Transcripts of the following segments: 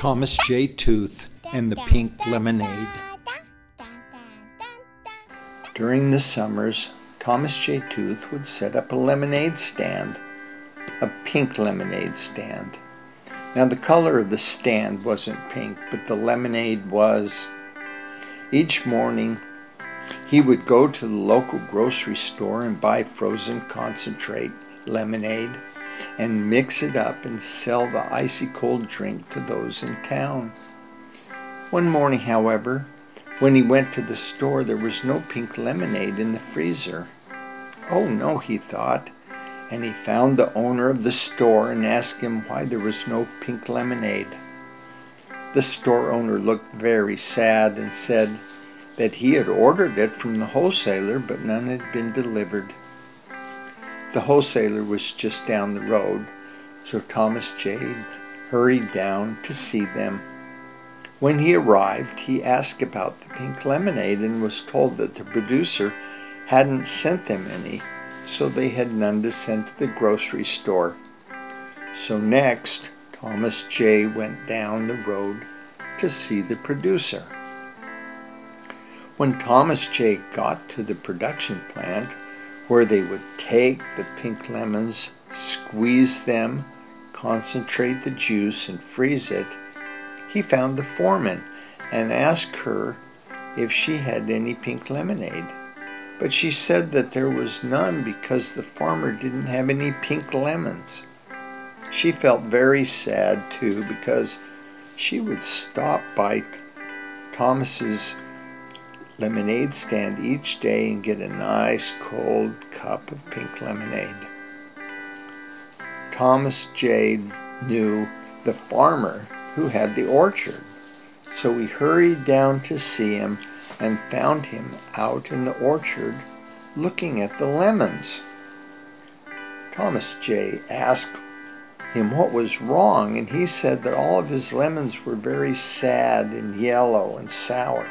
Thomas J. Tooth and the Pink Lemonade. During the summers, Thomas J. Tooth would set up a lemonade stand, a pink lemonade stand. Now, the color of the stand wasn't pink, but the lemonade was. Each morning, he would go to the local grocery store and buy frozen concentrate lemonade and mix it up and sell the icy cold drink to those in town. One morning, however, when he went to the store, there was no pink lemonade in the freezer. Oh no, he thought, and he found the owner of the store and asked him why there was no pink lemonade. The store owner looked very sad and said that he had ordered it from the wholesaler, but none had been delivered. The wholesaler was just down the road, so Thomas J. hurried down to see them. When he arrived, he asked about the pink lemonade and was told that the producer hadn't sent them any, so they had none to send to the grocery store. So next, Thomas J. went down the road to see the producer. When Thomas J. got to the production plant, where they would take the pink lemons, squeeze them, concentrate the juice, and freeze it, he found the foreman and asked her if she had any pink lemonade. But she said that there was none because the farmer didn't have any pink lemons. She felt very sad too because she would stop by Thomas's lemonade stand each day and get a nice cold cup of pink lemonade. Thomas J knew the farmer who had the orchard, so he hurried down to see him and found him out in the orchard looking at the lemons. Thomas J asked him what was wrong, and he said that all of his lemons were very sad and yellow and sour.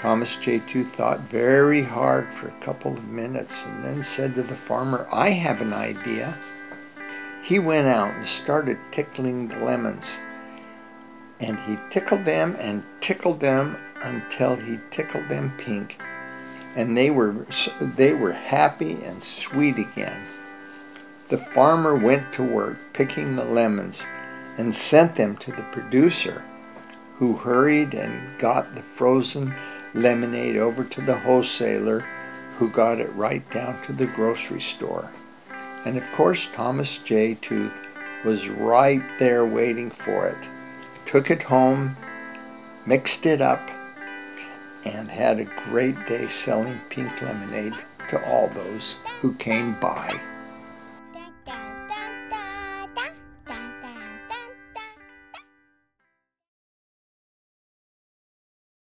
Thomas J. Tooth thought very hard for a couple of minutes and then said to the farmer, I have an idea. He went out and started tickling the lemons. And he tickled them and tickled them until he tickled them pink. And they were, they were happy and sweet again. The farmer went to work picking the lemons and sent them to the producer, who hurried and got the frozen lemonade over to the wholesaler, who got it right down to the grocery store. And of course, Thomas J. Tooth was right there waiting for it. Took it home, mixed it up, and had a great day selling pink lemonade to all those who came by.